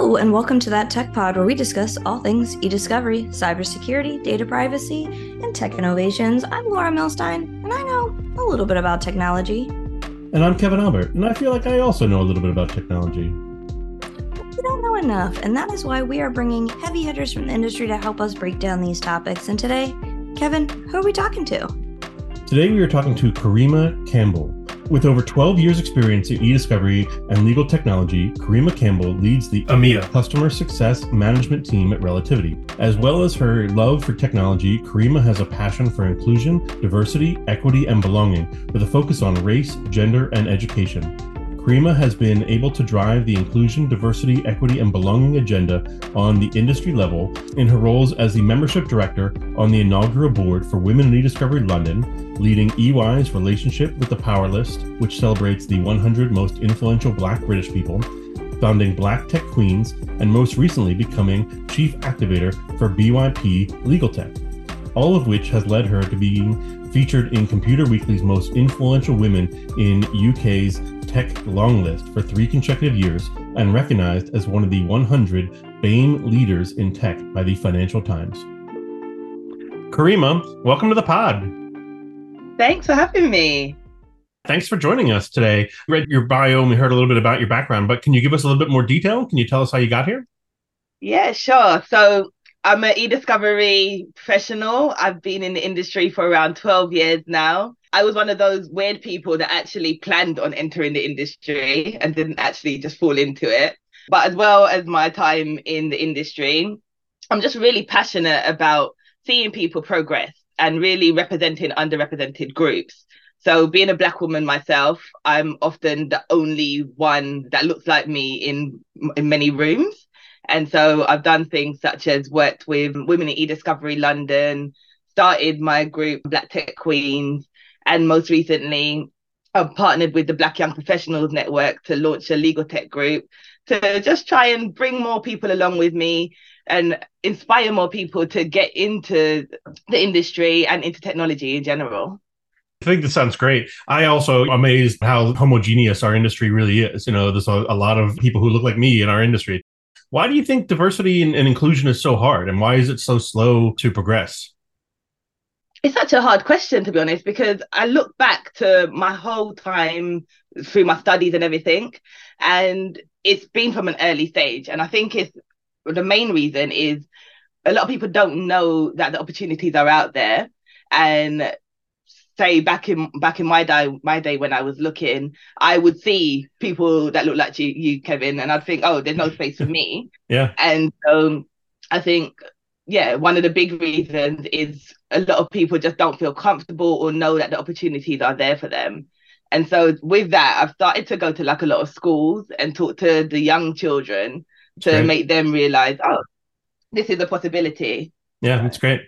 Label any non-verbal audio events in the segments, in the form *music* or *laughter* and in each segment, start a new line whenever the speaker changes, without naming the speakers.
Hello, and welcome to that Tech Pod, where we discuss all things e discovery, cybersecurity, data privacy, and tech innovations. I'm Laura Milstein, and I know a little bit about technology.
And I'm Kevin Albert, and I feel like I also know a little bit about technology.
We don't know enough, and that is why we are bringing heavy hitters from the industry to help us break down these topics. And today, Kevin, who are we talking to?
Today we are talking to Karimah Campbell. With over 12 years' experience in e-discovery and legal technology, Karimah Campbell leads the EMEA Customer Success Management Team at Relativity. As well as her love for technology, Karimah has a passion for inclusion, diversity, equity, and belonging, with a focus on race, gender, and education. Karimah has been able to drive the inclusion, diversity, equity, and belonging agenda on the industry level in her roles as the membership director on the inaugural board for Women in eDiscovery London, leading EY's relationship with the Power List, which celebrates the 100 most influential Black British people, founding Black Tech Queens, and most recently becoming chief activator for BYP Legal Tech. All of which has led her to being featured in Computer Weekly's most influential women in UK's tech long list for three consecutive years and recognized as one of the 100 BAME leaders in tech by the Financial Times. Karimah, welcome to the pod.
Thanks for having me.
Thanks for joining us today. We read your bio and we heard a little bit about your background, but can you give us a little bit more detail? Can you tell us how you got here?
Yeah, sure. So I'm an e-discovery professional. I've been in the industry for around 12 years now. I was one of those weird people that actually planned on entering the industry and didn't actually just fall into it. But as well as my time in the industry, I'm just really passionate about seeing people progress and really representing underrepresented groups. So being a black woman myself, I'm often the only one that looks like me in in many rooms. And so I've done things such as worked with Women in eDiscovery London, started my group Black Tech Queens, and most recently, I've partnered with the Black Young Professionals Network to launch a legal tech group to just try and bring more people along with me and inspire more people to get into the industry and into technology in general.
I think this sounds great. I also amazed how homogeneous our industry really is. You know, there's a, a, lot of people who look like me in our industry. Why do you think diversity and, and inclusion is so hard, and why is it so slow to progress?
it's such a hard question to be honest because i look back to my whole time through my studies and everything and it's been from an early stage and i think it's the main reason is a lot of people don't know that the opportunities are out there and say back in back in my day my day when i was looking i would see people that look like you, you kevin and i'd think oh there's no space for me *laughs*
yeah
and um i think yeah, one of the big reasons is a lot of people just don't feel comfortable or know that the opportunities are there for them. And so with that, I've started to go to like a lot of schools and talk to the young children to great. make them realize, oh, this is a possibility.
Yeah, that's great.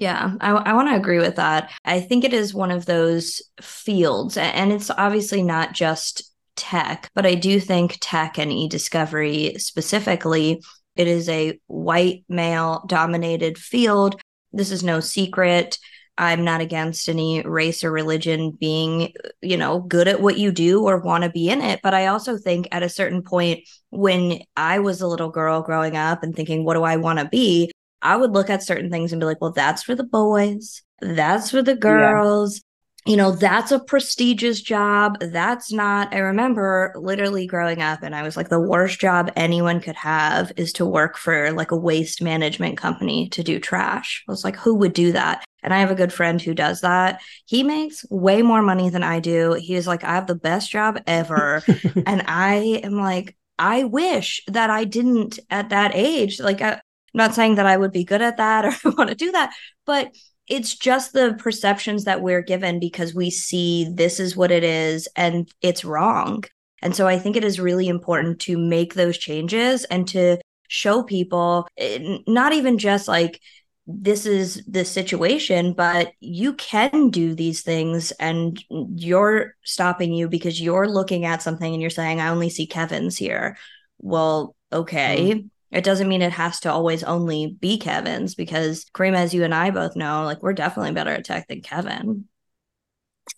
Yeah, I, I want to agree with that. I think it is one of those fields, and it's obviously not just tech, but I do think tech and e discovery specifically it is a white male dominated field. This is no secret. I'm not against any race or religion being, you know, good at what you do or want to be in it. But I also think at a certain point, when I was a little girl growing up and thinking, what do I want to be? I would look at certain things and be like, well, that's for the boys, that's for the girls you know, that's a prestigious job. That's not, I remember literally growing up and I was like, the worst job anyone could have is to work for like a waste management company to do trash. I was like, who would do that? And I have a good friend who does that. He makes way more money than I do. He is like, I have the best job ever. *laughs* and I am like, I wish that I didn't at that age. Like, I, I'm not saying that I would be good at that *laughs* or want to do that, but it's just the perceptions that we're given because we see this is what it is and it's wrong. And so I think it is really important to make those changes and to show people eh, not even just like this is the situation, but you can do these things and you're stopping you because you're looking at something and you're saying, I only see Kevin's here. Well, okay. Mm-hmm it doesn't mean it has to always only be Kevin's because Kareem, as you and I both know, like we're definitely better at tech than Kevin.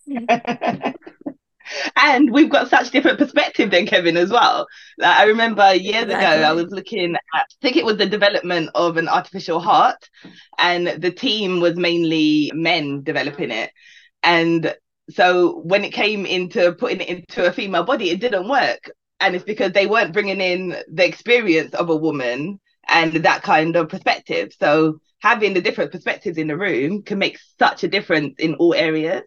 *laughs*
and we've got such different perspective than Kevin as well. Like, I remember years exactly. ago, I was looking at, I think it was the development of an artificial heart, and the team was mainly men developing it. And so when it came into putting it into a female body, it didn't work. And it's because they weren't bringing in the experience of a woman and that kind of perspective. So having the different perspectives in the room can make such a difference in all areas.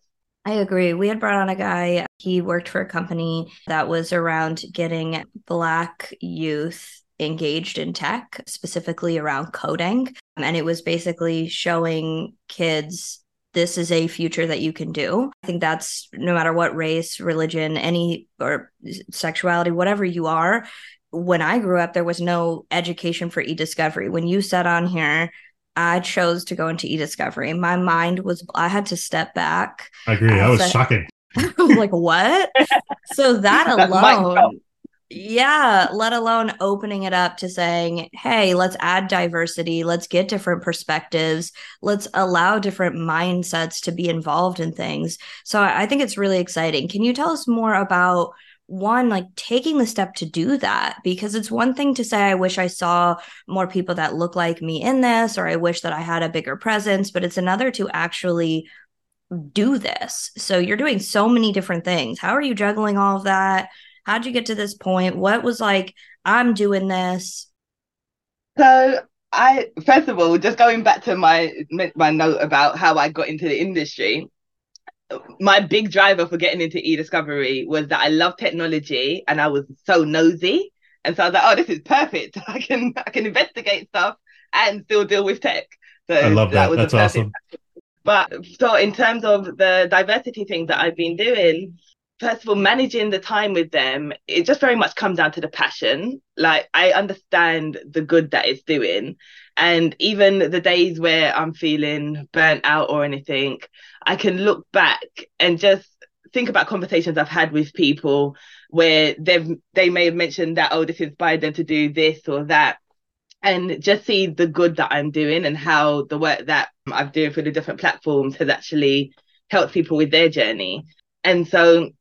I agree. We had brought on a guy, he worked for a company that was around getting Black youth engaged in tech, specifically around coding. And it was basically showing kids this is a future that you can do. I think that's no matter what race, religion, any or sexuality, whatever you are. When I grew up, there was no education for e discovery. When you sat on here, I chose to go into e-discovery. My mind was I had to step back.
I agree. I was said, shocking. *laughs*
I was like, what? so that *laughs* alone, yeah, let alone opening it up to saying, hey, let's add diversity, let's get different perspectives, let's allow different mindsets to be involved in things. So I think it's really exciting. Can you tell us more about one like taking the step to do that? Because it's one thing to say i wish i saw more people that look like me in this or i wish that i had a bigger presence but it's another to actually do this. So you're doing so many different things. How are you juggling all of that how'd you get to this point what was like i'm doing this
so i first of all just going back to my my note about how i got into the industry my big driver for getting into e-discovery was that I love technology and I was so nosy. And so I was like, oh, this is perfect. *laughs* I can I can investigate stuff and still deal with tech. So
I love that. that That's awesome. *laughs*
But so in terms of the diversity thing that I've been doing, first of all, managing the time with them, it just very much comes down to the passion. Like I understand the good that it's doing. And even the days where I'm feeling burnt out or anything, I can look back and just think about conversations I've had with people where they've they may have mentioned that, oh, this inspired them to do this or that. And just see the good that I'm doing and how the work that I'm doing for the different platforms has actually helped people with their journey. And so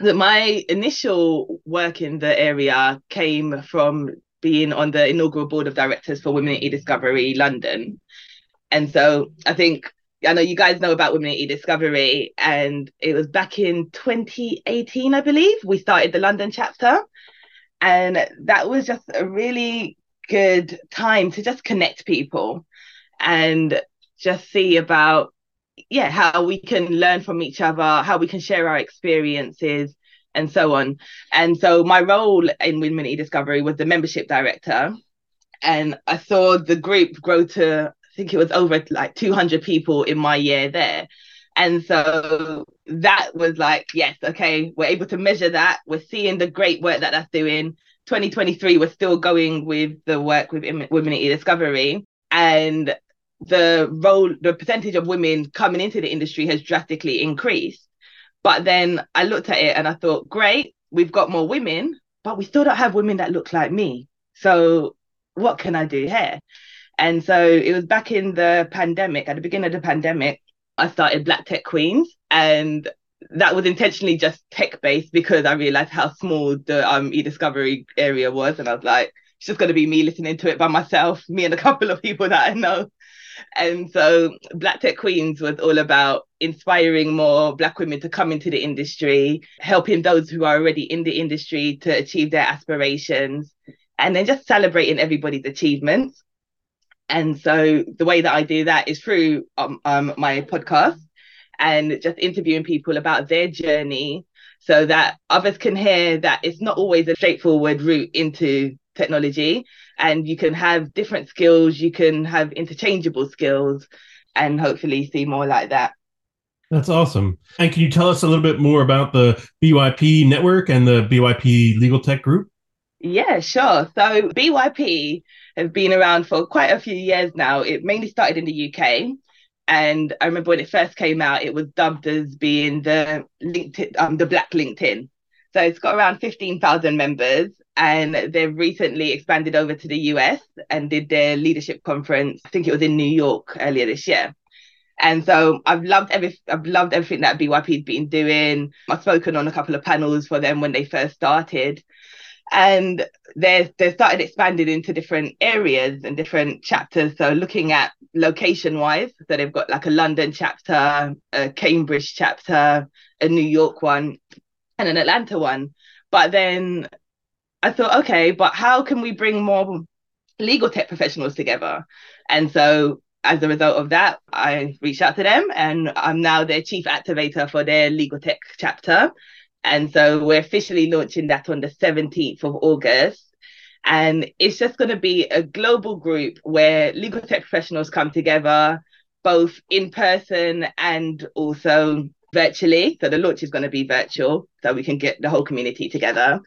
that my initial work in the area came from being on the inaugural board of directors for Women in E-Discovery London. And so I think I know you guys know about Women in E-Discovery, and it was back in 2018, I believe, we started the London chapter. And that was just a really good time to just connect people and just see about, yeah, how we can learn from each other, how we can share our experiences, and so on. And so my role in Women E-Discovery was the membership director. And I saw the group grow to I think it was over like 200 people in my year there. And so that was like, yes, okay, we're able to measure that. We're seeing the great work that that's doing. 2023, we're still going with the work with Women E-Discovery. And the role, the percentage of women coming into the industry has drastically increased. But then I looked at it and I thought, great, we've got more women, but we still don't have women that look like me. So what can I do here? And so it was back in the pandemic, at the beginning of the pandemic, I started Black Tech Queens. And that was intentionally just tech based because I realized how small the um, e-discovery area was. And I was like, it's just going to be me listening to it by myself, me and a couple of people that I know. And so Black Tech Queens was all about inspiring more Black women to come into the industry, helping those who are already in the industry to achieve their aspirations, and then just celebrating everybody's achievements. And so the way that I do that is through um, um, my podcast and just interviewing people about their journey so that others can hear that it's not always a straightforward route into technology and you can have different skills, you can have interchangeable skills and hopefully see more like that.
That's awesome. And can you tell us a little bit more about the BYP network and the BYP Legal Tech Group?
Yeah, sure. So BYP has been around for quite a few years now. It mainly started in the UK. And I remember when it first came out, it was dubbed as being the LinkedIn, um, the Black LinkedIn. So it's got around 15,000 members and they've recently expanded over to the US and did their leadership conference. I think it was in New York earlier this year. And so I've loved every I've loved everything that BYP's been doing. I've spoken on a couple of panels for them when they first started. And they're they started expanding into different areas and different chapters. So looking at location wise, so they've got like a London chapter, a Cambridge chapter, a New York one, and an Atlanta one. But then I thought, okay, but how can we bring more legal tech professionals together? And so as a result of that, I reached out to them and I'm now their chief activator for their legal tech chapter. And so we're officially launching that on the 17th of August. And it's just going to be a global group where legal tech professionals come together, both in person and also virtually. So the launch is going to be virtual, so we can get the whole community together.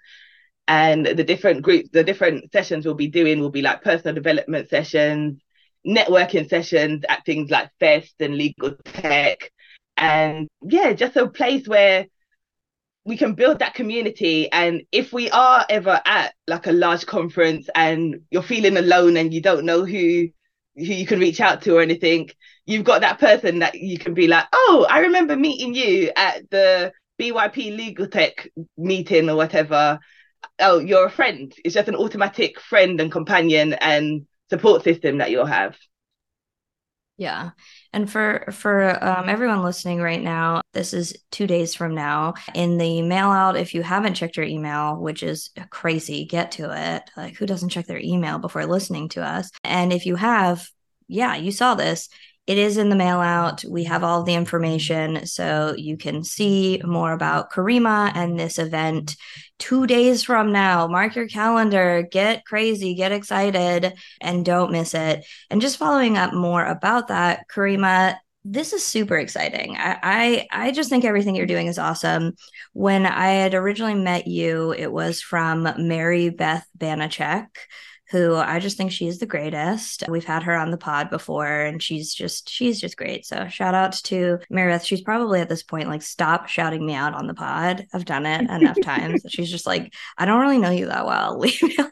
And the different groups, the different sessions we'll be doing will be like personal development sessions, networking sessions at things like Fest and Legal Tech. And yeah, just a place where we can build that community. And if we are ever at like a large conference and you're feeling alone and you don't know who who you can reach out to or anything, you've got that person that you can be like, oh, I remember meeting you at the BYP Legal Tech meeting or whatever. Oh, you're a friend. It's just an automatic friend and companion and support system that you'll have.
Yeah. And for for um, everyone listening right now, this is two days from now. In the mail out, if you haven't checked your email, which is crazy, get to it. Like who doesn't check their email before listening to us? And if you have, yeah, you saw this it is in the mail out. We have all the information so you can see more about Karimah and this event two days from now. Mark your calendar, get crazy, get excited, and don't miss it. And just following up more about that, Karimah, this is super exciting. I, I, I just think everything you're doing is awesome. When I had originally met you, it was from Mary Beth Banachek who I just think she's the greatest. We've had her on the pod before and she's just she's just great. So shout out to Meredith. She's probably at this point like stop shouting me out on the pod. I've done it enough *laughs* times. She's just like, I don't really know you that well. *laughs* Leave me alone.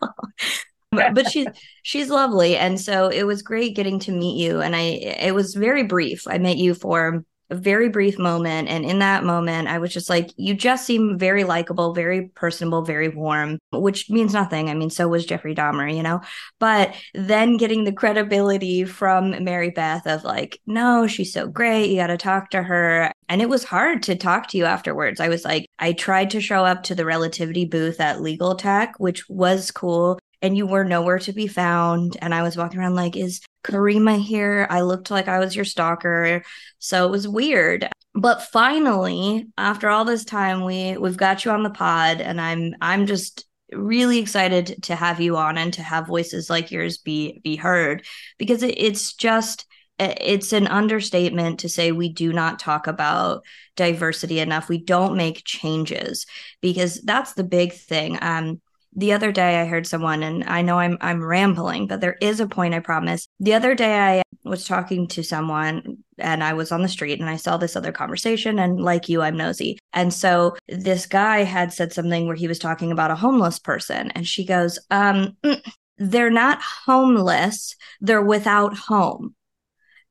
but, but she's she's lovely and so it was great getting to meet you and i it was very brief i met you for a very brief moment. And in that moment, I was just like, you just seem very likable, very personable, very warm, which means nothing. I mean, so was Jeffrey Dahmer, you know? But then getting the credibility from Mary Beth of like, no, she's so great. You got to talk to her. And it was hard to talk to you afterwards. I was like, I tried to show up to the relativity booth at Legal Tech, which was cool and you were nowhere to be found. And I was walking around like, is Karimah here? I looked like I was your stalker. So it was weird. But finally, after all this time, we we've got you on the pod, and I'm I'm just really excited to have you on and to have voices like yours be be heard because it, it's just it's an understatement to say we do not talk about diversity enough we don't make changes because that's the big thing um the other day I heard someone and I know I'm I'm rambling, but there is a point I promise. The other day I was talking to someone and I was on the street and I saw this other conversation and like you I'm nosy. And so this guy had said something where he was talking about a homeless person and she goes, um mm, they're not homeless, they're without home.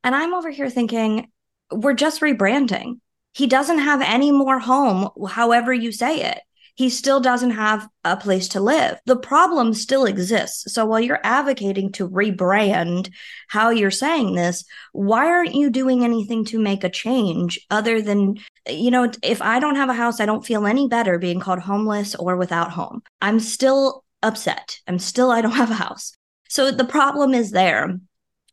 And I'm over here thinking we're just rebranding. He doesn't have any more home however you say it he still doesn't have a place to live. The problem still exists. So while you're advocating to rebrand how you're saying this, why aren't you doing anything to make a change other than, you know, if I don't have a house, I don't feel any better being called homeless or without home. I'm still upset. I'm still, I don't *laughs* have a house. So the problem is there.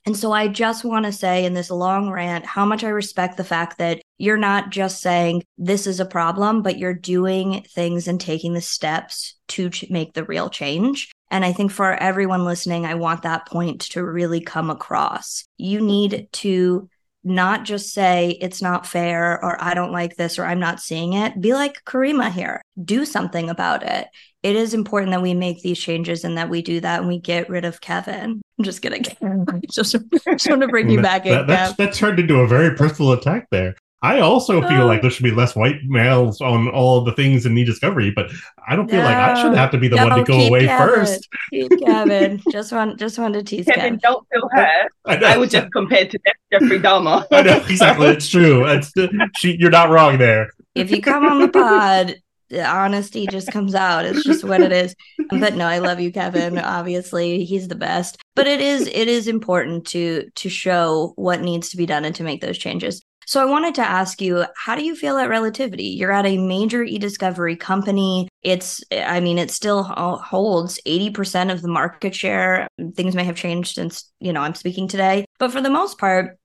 And so I just want to say in this long rant how much I respect the fact that you're not just saying this is a problem, but you're doing things and taking the steps to ch- make the real change. And I think for everyone listening, I want that point to really come across. You need to not just say it's not fair or I don't like this or I'm not seeing it. Be like Karimah here. Do something about it. It is important that we make these changes and that we do that and we get rid of Kevin. I'm just kidding. *laughs* Mm-hmm. *laughs* just, just want to bring you back
that,
in.
That's, that's turned into a very personal attack there. I also feel uh-huh. like there should be less white males on all the things in e-discovery, but I don't feel no, like I should have to be the no, one to go away
Kevin.
first.
Keep Kevin. *laughs* just want just want to tease Kevin. Kevin.
Don't feel hurt. I, I was just compared to Jeffrey Dahmer.
I know exactly. It's true. It's, she, you're not wrong there.
If you come on the pod, the honesty just comes out. It's just what it is. But no, I love you, Kevin. Obviously, he's the best. But it is it is important to to show what needs to be done and to make those changes. So I wanted to ask you, how do you feel at Relativity? You're at a major e-discovery company. It's, I mean, it still holds 80% of the market share. Things may have changed since, you know, I'm speaking today. But for the most part,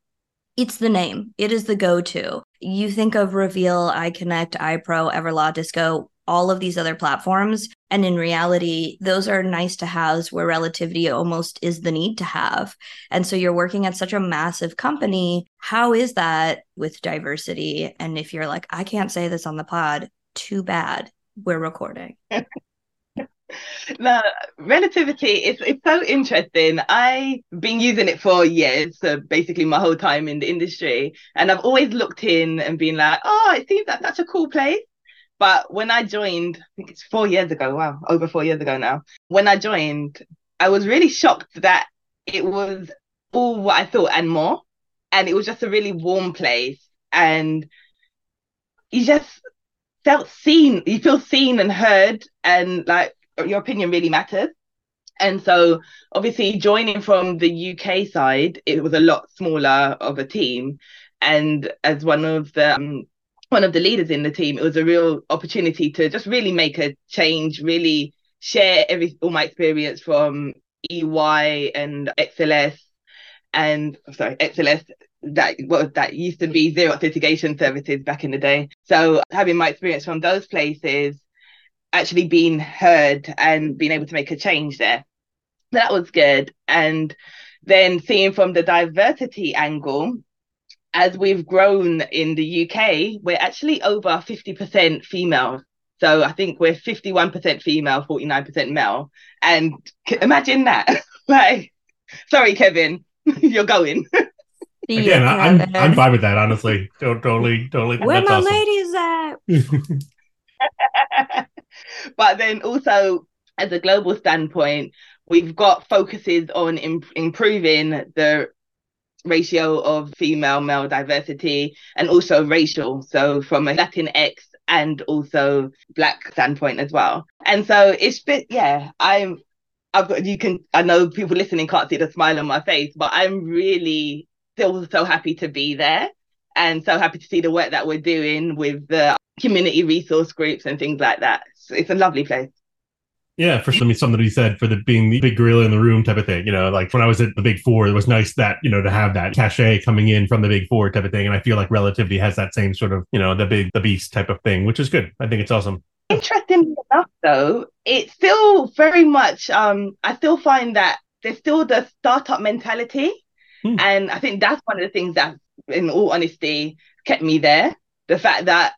it's the name. It is the go-to. You think of Reveal, iConnect, iPro, Everlaw, Disco, all of these other platforms. And in reality, those are nice to haves where relativity almost is the need to have. And so you're working at such a massive company. How is that with diversity? And if you're like, I can't say this on the pod, too bad. We're recording. *laughs*
no, relativity is it's so interesting. I've been using it for years, so basically my whole time in the industry. And I've always looked in and been like, oh, it seems like such a cool place. But when I joined, I think it's four years ago, wow, over four years ago now. When I joined, I was really shocked that it was all what I thought and more. And it was just a really warm place. And you just felt seen, you feel seen and heard, and like your opinion really matters. And so, obviously, joining from the UK side, it was a lot smaller of a team. And as one of the um, one of the leaders in the team, it was a real opportunity to just really make a change, really share every all my experience from EY and XLS and sorry, XLS that well that used to be Xerox litigation services back in the day. So having my experience from those places actually being heard and being able to make a change there. That was good. And then seeing from the diversity angle, as we've grown in the UK, we're actually over 50% female. So I think we're 51% female, 49% male. And imagine that. *laughs* like, sorry, Kevin, *laughs* you're going. *laughs*
Again, I, am I'm, I'm fine with that, honestly. Totally, totally.
Where are my awesome. ladies at?
But then also as a global standpoint, we've got focuses on Im- improving the ratio of female male diversity and also racial. So from a Latinx and also black standpoint as well. And so it's bit yeah, I'm I've got you can I know people listening can't see the smile on my face, but I'm really still so happy to be there and so happy to see the work that we're doing with the community resource groups and things like that. So it's a lovely place.
Yeah, for sure. I mean, something to be said for the being the big gorilla in the room type of thing. You know, like when I was at the Big Four, it was nice that you know to have that cachet coming in from the Big Four type of thing. And I feel like Relativity has that same sort of you know the big the beast type of thing, which is good. I think it's awesome.
Interesting enough, though, it's still very much. um I still find that there's still the startup mentality, hmm. and I think that's one of the things that, in all honesty, kept me there. The fact that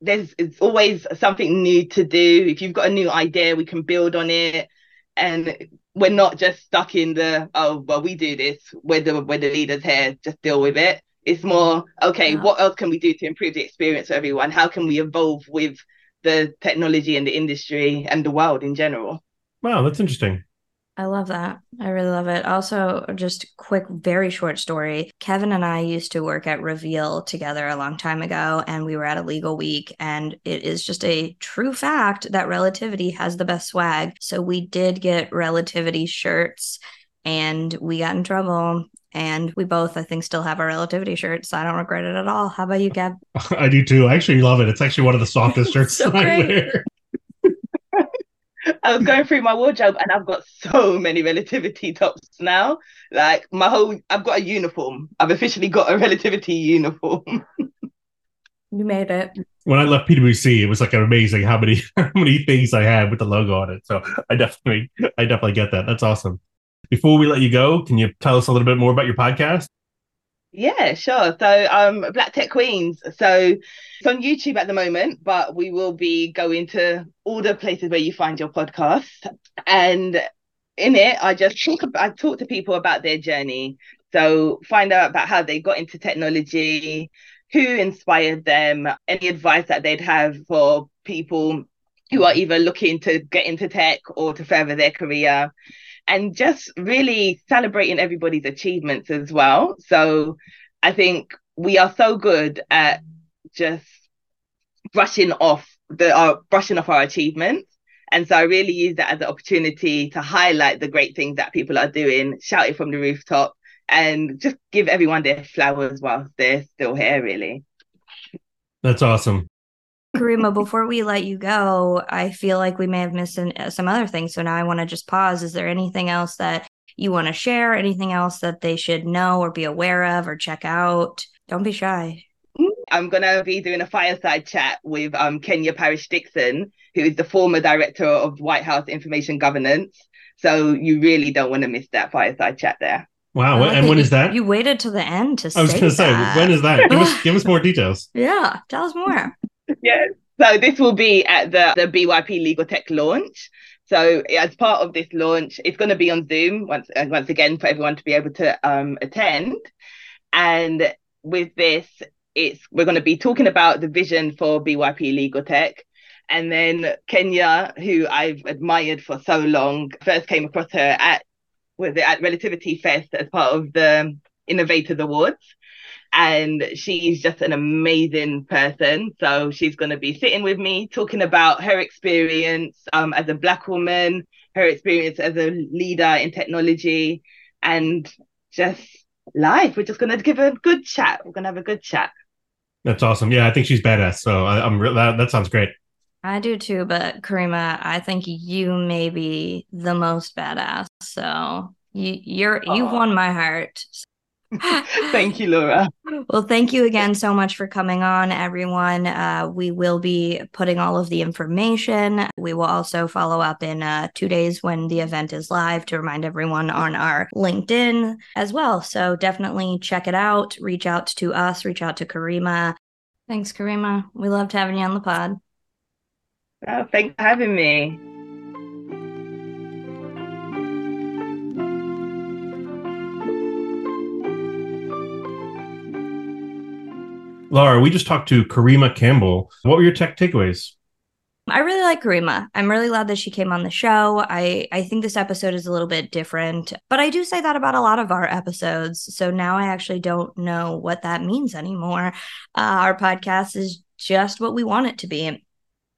there's it's always something new to do. If you've got a new idea, we can build on it. And we're not just stuck in the oh well we do this, we're the we're the leaders here, just deal with it. It's more, okay, yeah. what else can we do to improve the experience for everyone? How can we evolve with the technology and the industry and the world in general?
Wow, that's interesting.
I love that. I really love it. Also, just quick, very short story. Kevin and I used to work at Reveal together a long time ago, and we were at a legal week. And it is just a true fact that Relativity has the best swag. So we did get Relativity shirts and we got in trouble. And we both, I think, still have our relativity shirts. So I don't regret it at all. How about you, Gab? *laughs*
I do too. I actually love it. It's actually one of the softest *laughs* shirts so I wear.
I was going through my wardrobe and I've got so many relativity tops now. Like my whole, I've got a uniform. I've officially got a relativity uniform. *laughs*
you made it.
When I left PwC, it was like amazing how many *laughs* how many things I had with the logo on it. So I definitely I definitely get that. That's awesome. Before we let you go, can you tell us a little bit more about your podcast?
Yeah, sure. So um Black Tech Queens. So it's on YouTube at the moment, but we will be going to all the places where you find your podcast. And in it, I just talk I talk to people about their journey. So find out about how they got into technology, who inspired them, any advice that they'd have for people who are either looking to get into tech or to further their career and just really celebrating everybody's achievements as well. So I think we are so good at just brushing off the uh, brushing off our achievements. And so I really use that as an opportunity to highlight the great things that people are doing, shout it from the rooftop, and just give everyone their flowers whilst they're still here, really.
That's awesome.
Karimah, before we let you go, I feel like we may have missed uh, some other things. So now I want to just pause. Is there anything else that you want to share? Anything else that they should know or be aware of or check out? Don't be shy.
I'm going to be doing a fireside chat with um, Kenya Parrish Dixon, who is the former director of White House Information Governance. So you really don't want to miss that fireside chat there.
Wow. Like and when
you,
is that?
You waited to the end to say.
I was going to say, when is that? Give us, *laughs* give us more details.
Yeah. Tell us more.
Yes. So this will be at the, the BYP Legal Tech launch. So as part of this launch, it's going to be on Zoom once uh, once again for everyone to be able to um, attend. And with this, it's we're going to be talking about the vision for BYP Legal Tech. And then Kenya, who I've admired for so long, first came across her at was it at Relativity Fest as part of the Innovators Awards and she's just an amazing person. So she's going to be sitting with me talking about her experience um, as a Black woman, her experience as a leader in technology, and just life. We're just going to give a good chat. We're going to have a good chat.
That's awesome. Yeah, I think she's badass. So I, am re- that, that sounds great.
I do too, but Karimah, I think you may be the most badass. So you, you're Aww. you've won my heart. *laughs*
thank you, Laura.
Well, thank you again so much for coming on, everyone. Uh, we will be putting all of the information. We will also follow up in uh, two days when the event is live to remind everyone on our LinkedIn as well. So definitely check it out. Reach out to us, reach out to Karimah. Thanks, Karimah. We loved having you on the pod.
Oh, thanks for having me.
Laura, we just talked to Karimah Campbell. What were your tech takeaways?
I really like Karimah. I'm really glad that she came on the show. I, I think this episode is a little bit different, but I do say that about a lot of our episodes. So now I actually don't know what that means anymore. Uh, our podcast is just what we want it to be.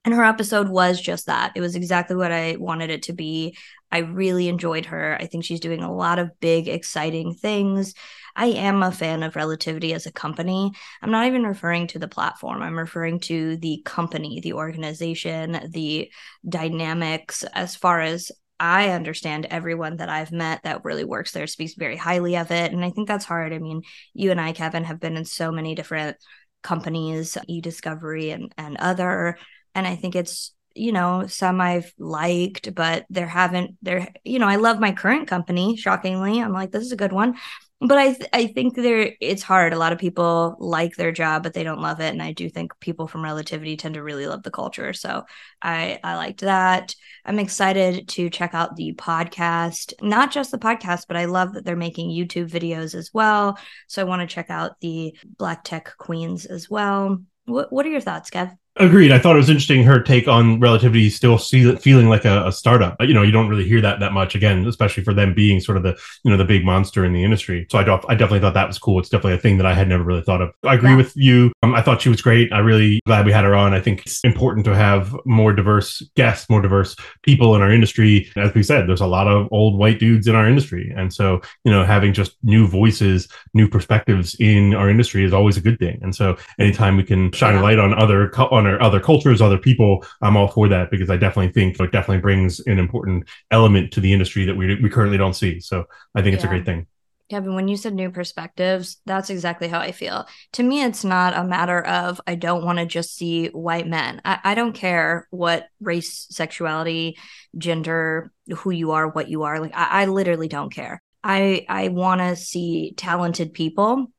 And her episode was just that. It was exactly what I wanted it to be. I really enjoyed her. I think she's doing a lot of big, exciting things. I am a fan of Relativity as a company. I'm not even referring to the platform, I'm referring to the company, the organization, the dynamics as far as I understand everyone that I've met that really works there speaks very highly of it. And I think that's hard. I mean, you and I, Kevin, have been in so many different companies, e-discovery and, and other. And I think it's you know some i've liked but there haven't there you know i love my current company shockingly i'm like this is a good one but I th- I think there it's hard. A lot of people like their job, but they don't love it. And I do think people from Relativity tend to really love the culture. So I I liked that. I'm excited to check out the podcast, not just the podcast, but I love that they're making YouTube videos as well. So I want to check out the Black Tech Queens as well. What What are your thoughts, Kev?
Agreed. I thought it was interesting her take on relativity still feeling like a, a, startup. But you know, you don't really hear that that much again, especially for them being sort of the you know the big monster in the industry. So I, I definitely thought that was cool. It's definitely a thing that I had never really thought of. I agree yeah. with you. Um, I thought she was great. I really glad we had her on. I think it's important to have more diverse guests, more diverse people in our industry. As we said, there's a lot of old white dudes in our industry, and so you know having just new voices, new perspectives in our industry is always a good thing. And so anytime we can shine yeah. a light on other on other cultures, other people, I'm all for that because I definitely think it definitely brings an important element to the industry that we we currently don't see. So I think it's yeah. a great thing.
Kevin, when you said new perspectives, that's exactly how I feel. To me, it's not a matter of I don't want to just see white men. I, I don't care what race, sexuality, gender, who you are, what you are. Like I, I literally don't care. I I want to see talented people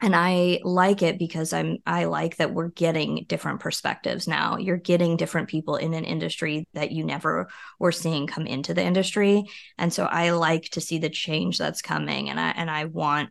and i like it because i'm i like that we're getting different perspectives now you're getting different people in an industry that you never were seeing come into the industry and so i like to see the change that's coming and i and i want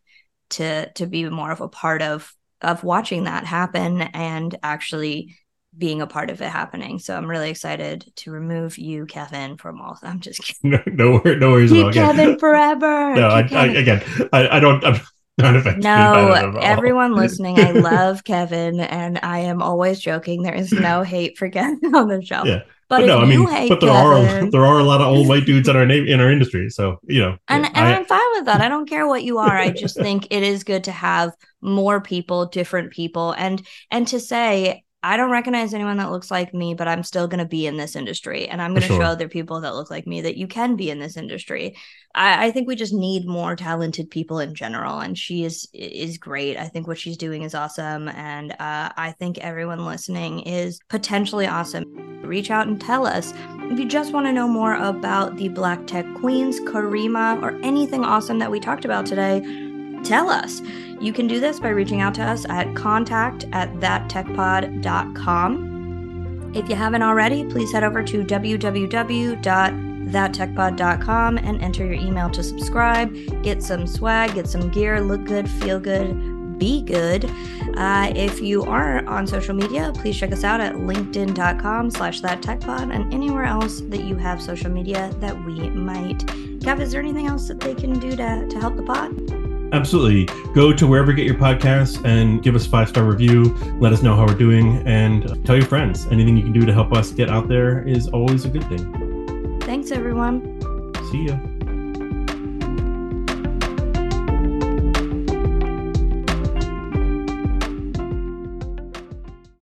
to to be more of a part of of watching that happen and actually being a part of it happening. So I'm really excited to remove you, Kevin, from all. I'm just kidding. *laughs*
No, no, no worries.
Keep Kevin forever. *laughs*
No, I,
Kevin.
I, again, I, I don't. I'm not affected.
No, everyone *laughs* listening, I love Kevin, and I am always joking. There is no *clears throat* hate for Kevin *laughs* on the show.
Yeah.
But,
But no, I mean, but there
Kevin,
are *laughs* there are a lot of old white dudes in our name in our industry. So you know,
and,
yeah,
and
I-
I'm fine with that. I don't care what you are. I just think it is good to have more people, different people, and and to say I don't recognize anyone that looks like me, but I'm still going to be in this industry, and I'm going to
sure.
show other people that look like me that you can be in this industry. I, I think we just need more talented people in general, and she is is great. I think what she's doing is awesome, and uh, I think everyone listening is potentially awesome. Reach out and tell us if you just want to know more about the Black Tech Queens, Karimah, or anything awesome that we talked about today, tell us. You can do this by reaching out to us at contact at thattechpod.com. If you haven't already, please head over to www.thattechpod.com and enter your email to subscribe, get some swag, get some gear, look good, feel good, be good. Uh, if you are on social media, please check us out at linkedin.com slash thattechpod and anywhere else that you have social media that we might. Kev, is there anything else that they can do to, to help the pod?
Absolutely. Go to wherever you get your podcasts and give us a five star review. Let us know how we're doing and tell your friends. Anything you can do to help us get out there is always a good thing.
Thanks, everyone.
See ya.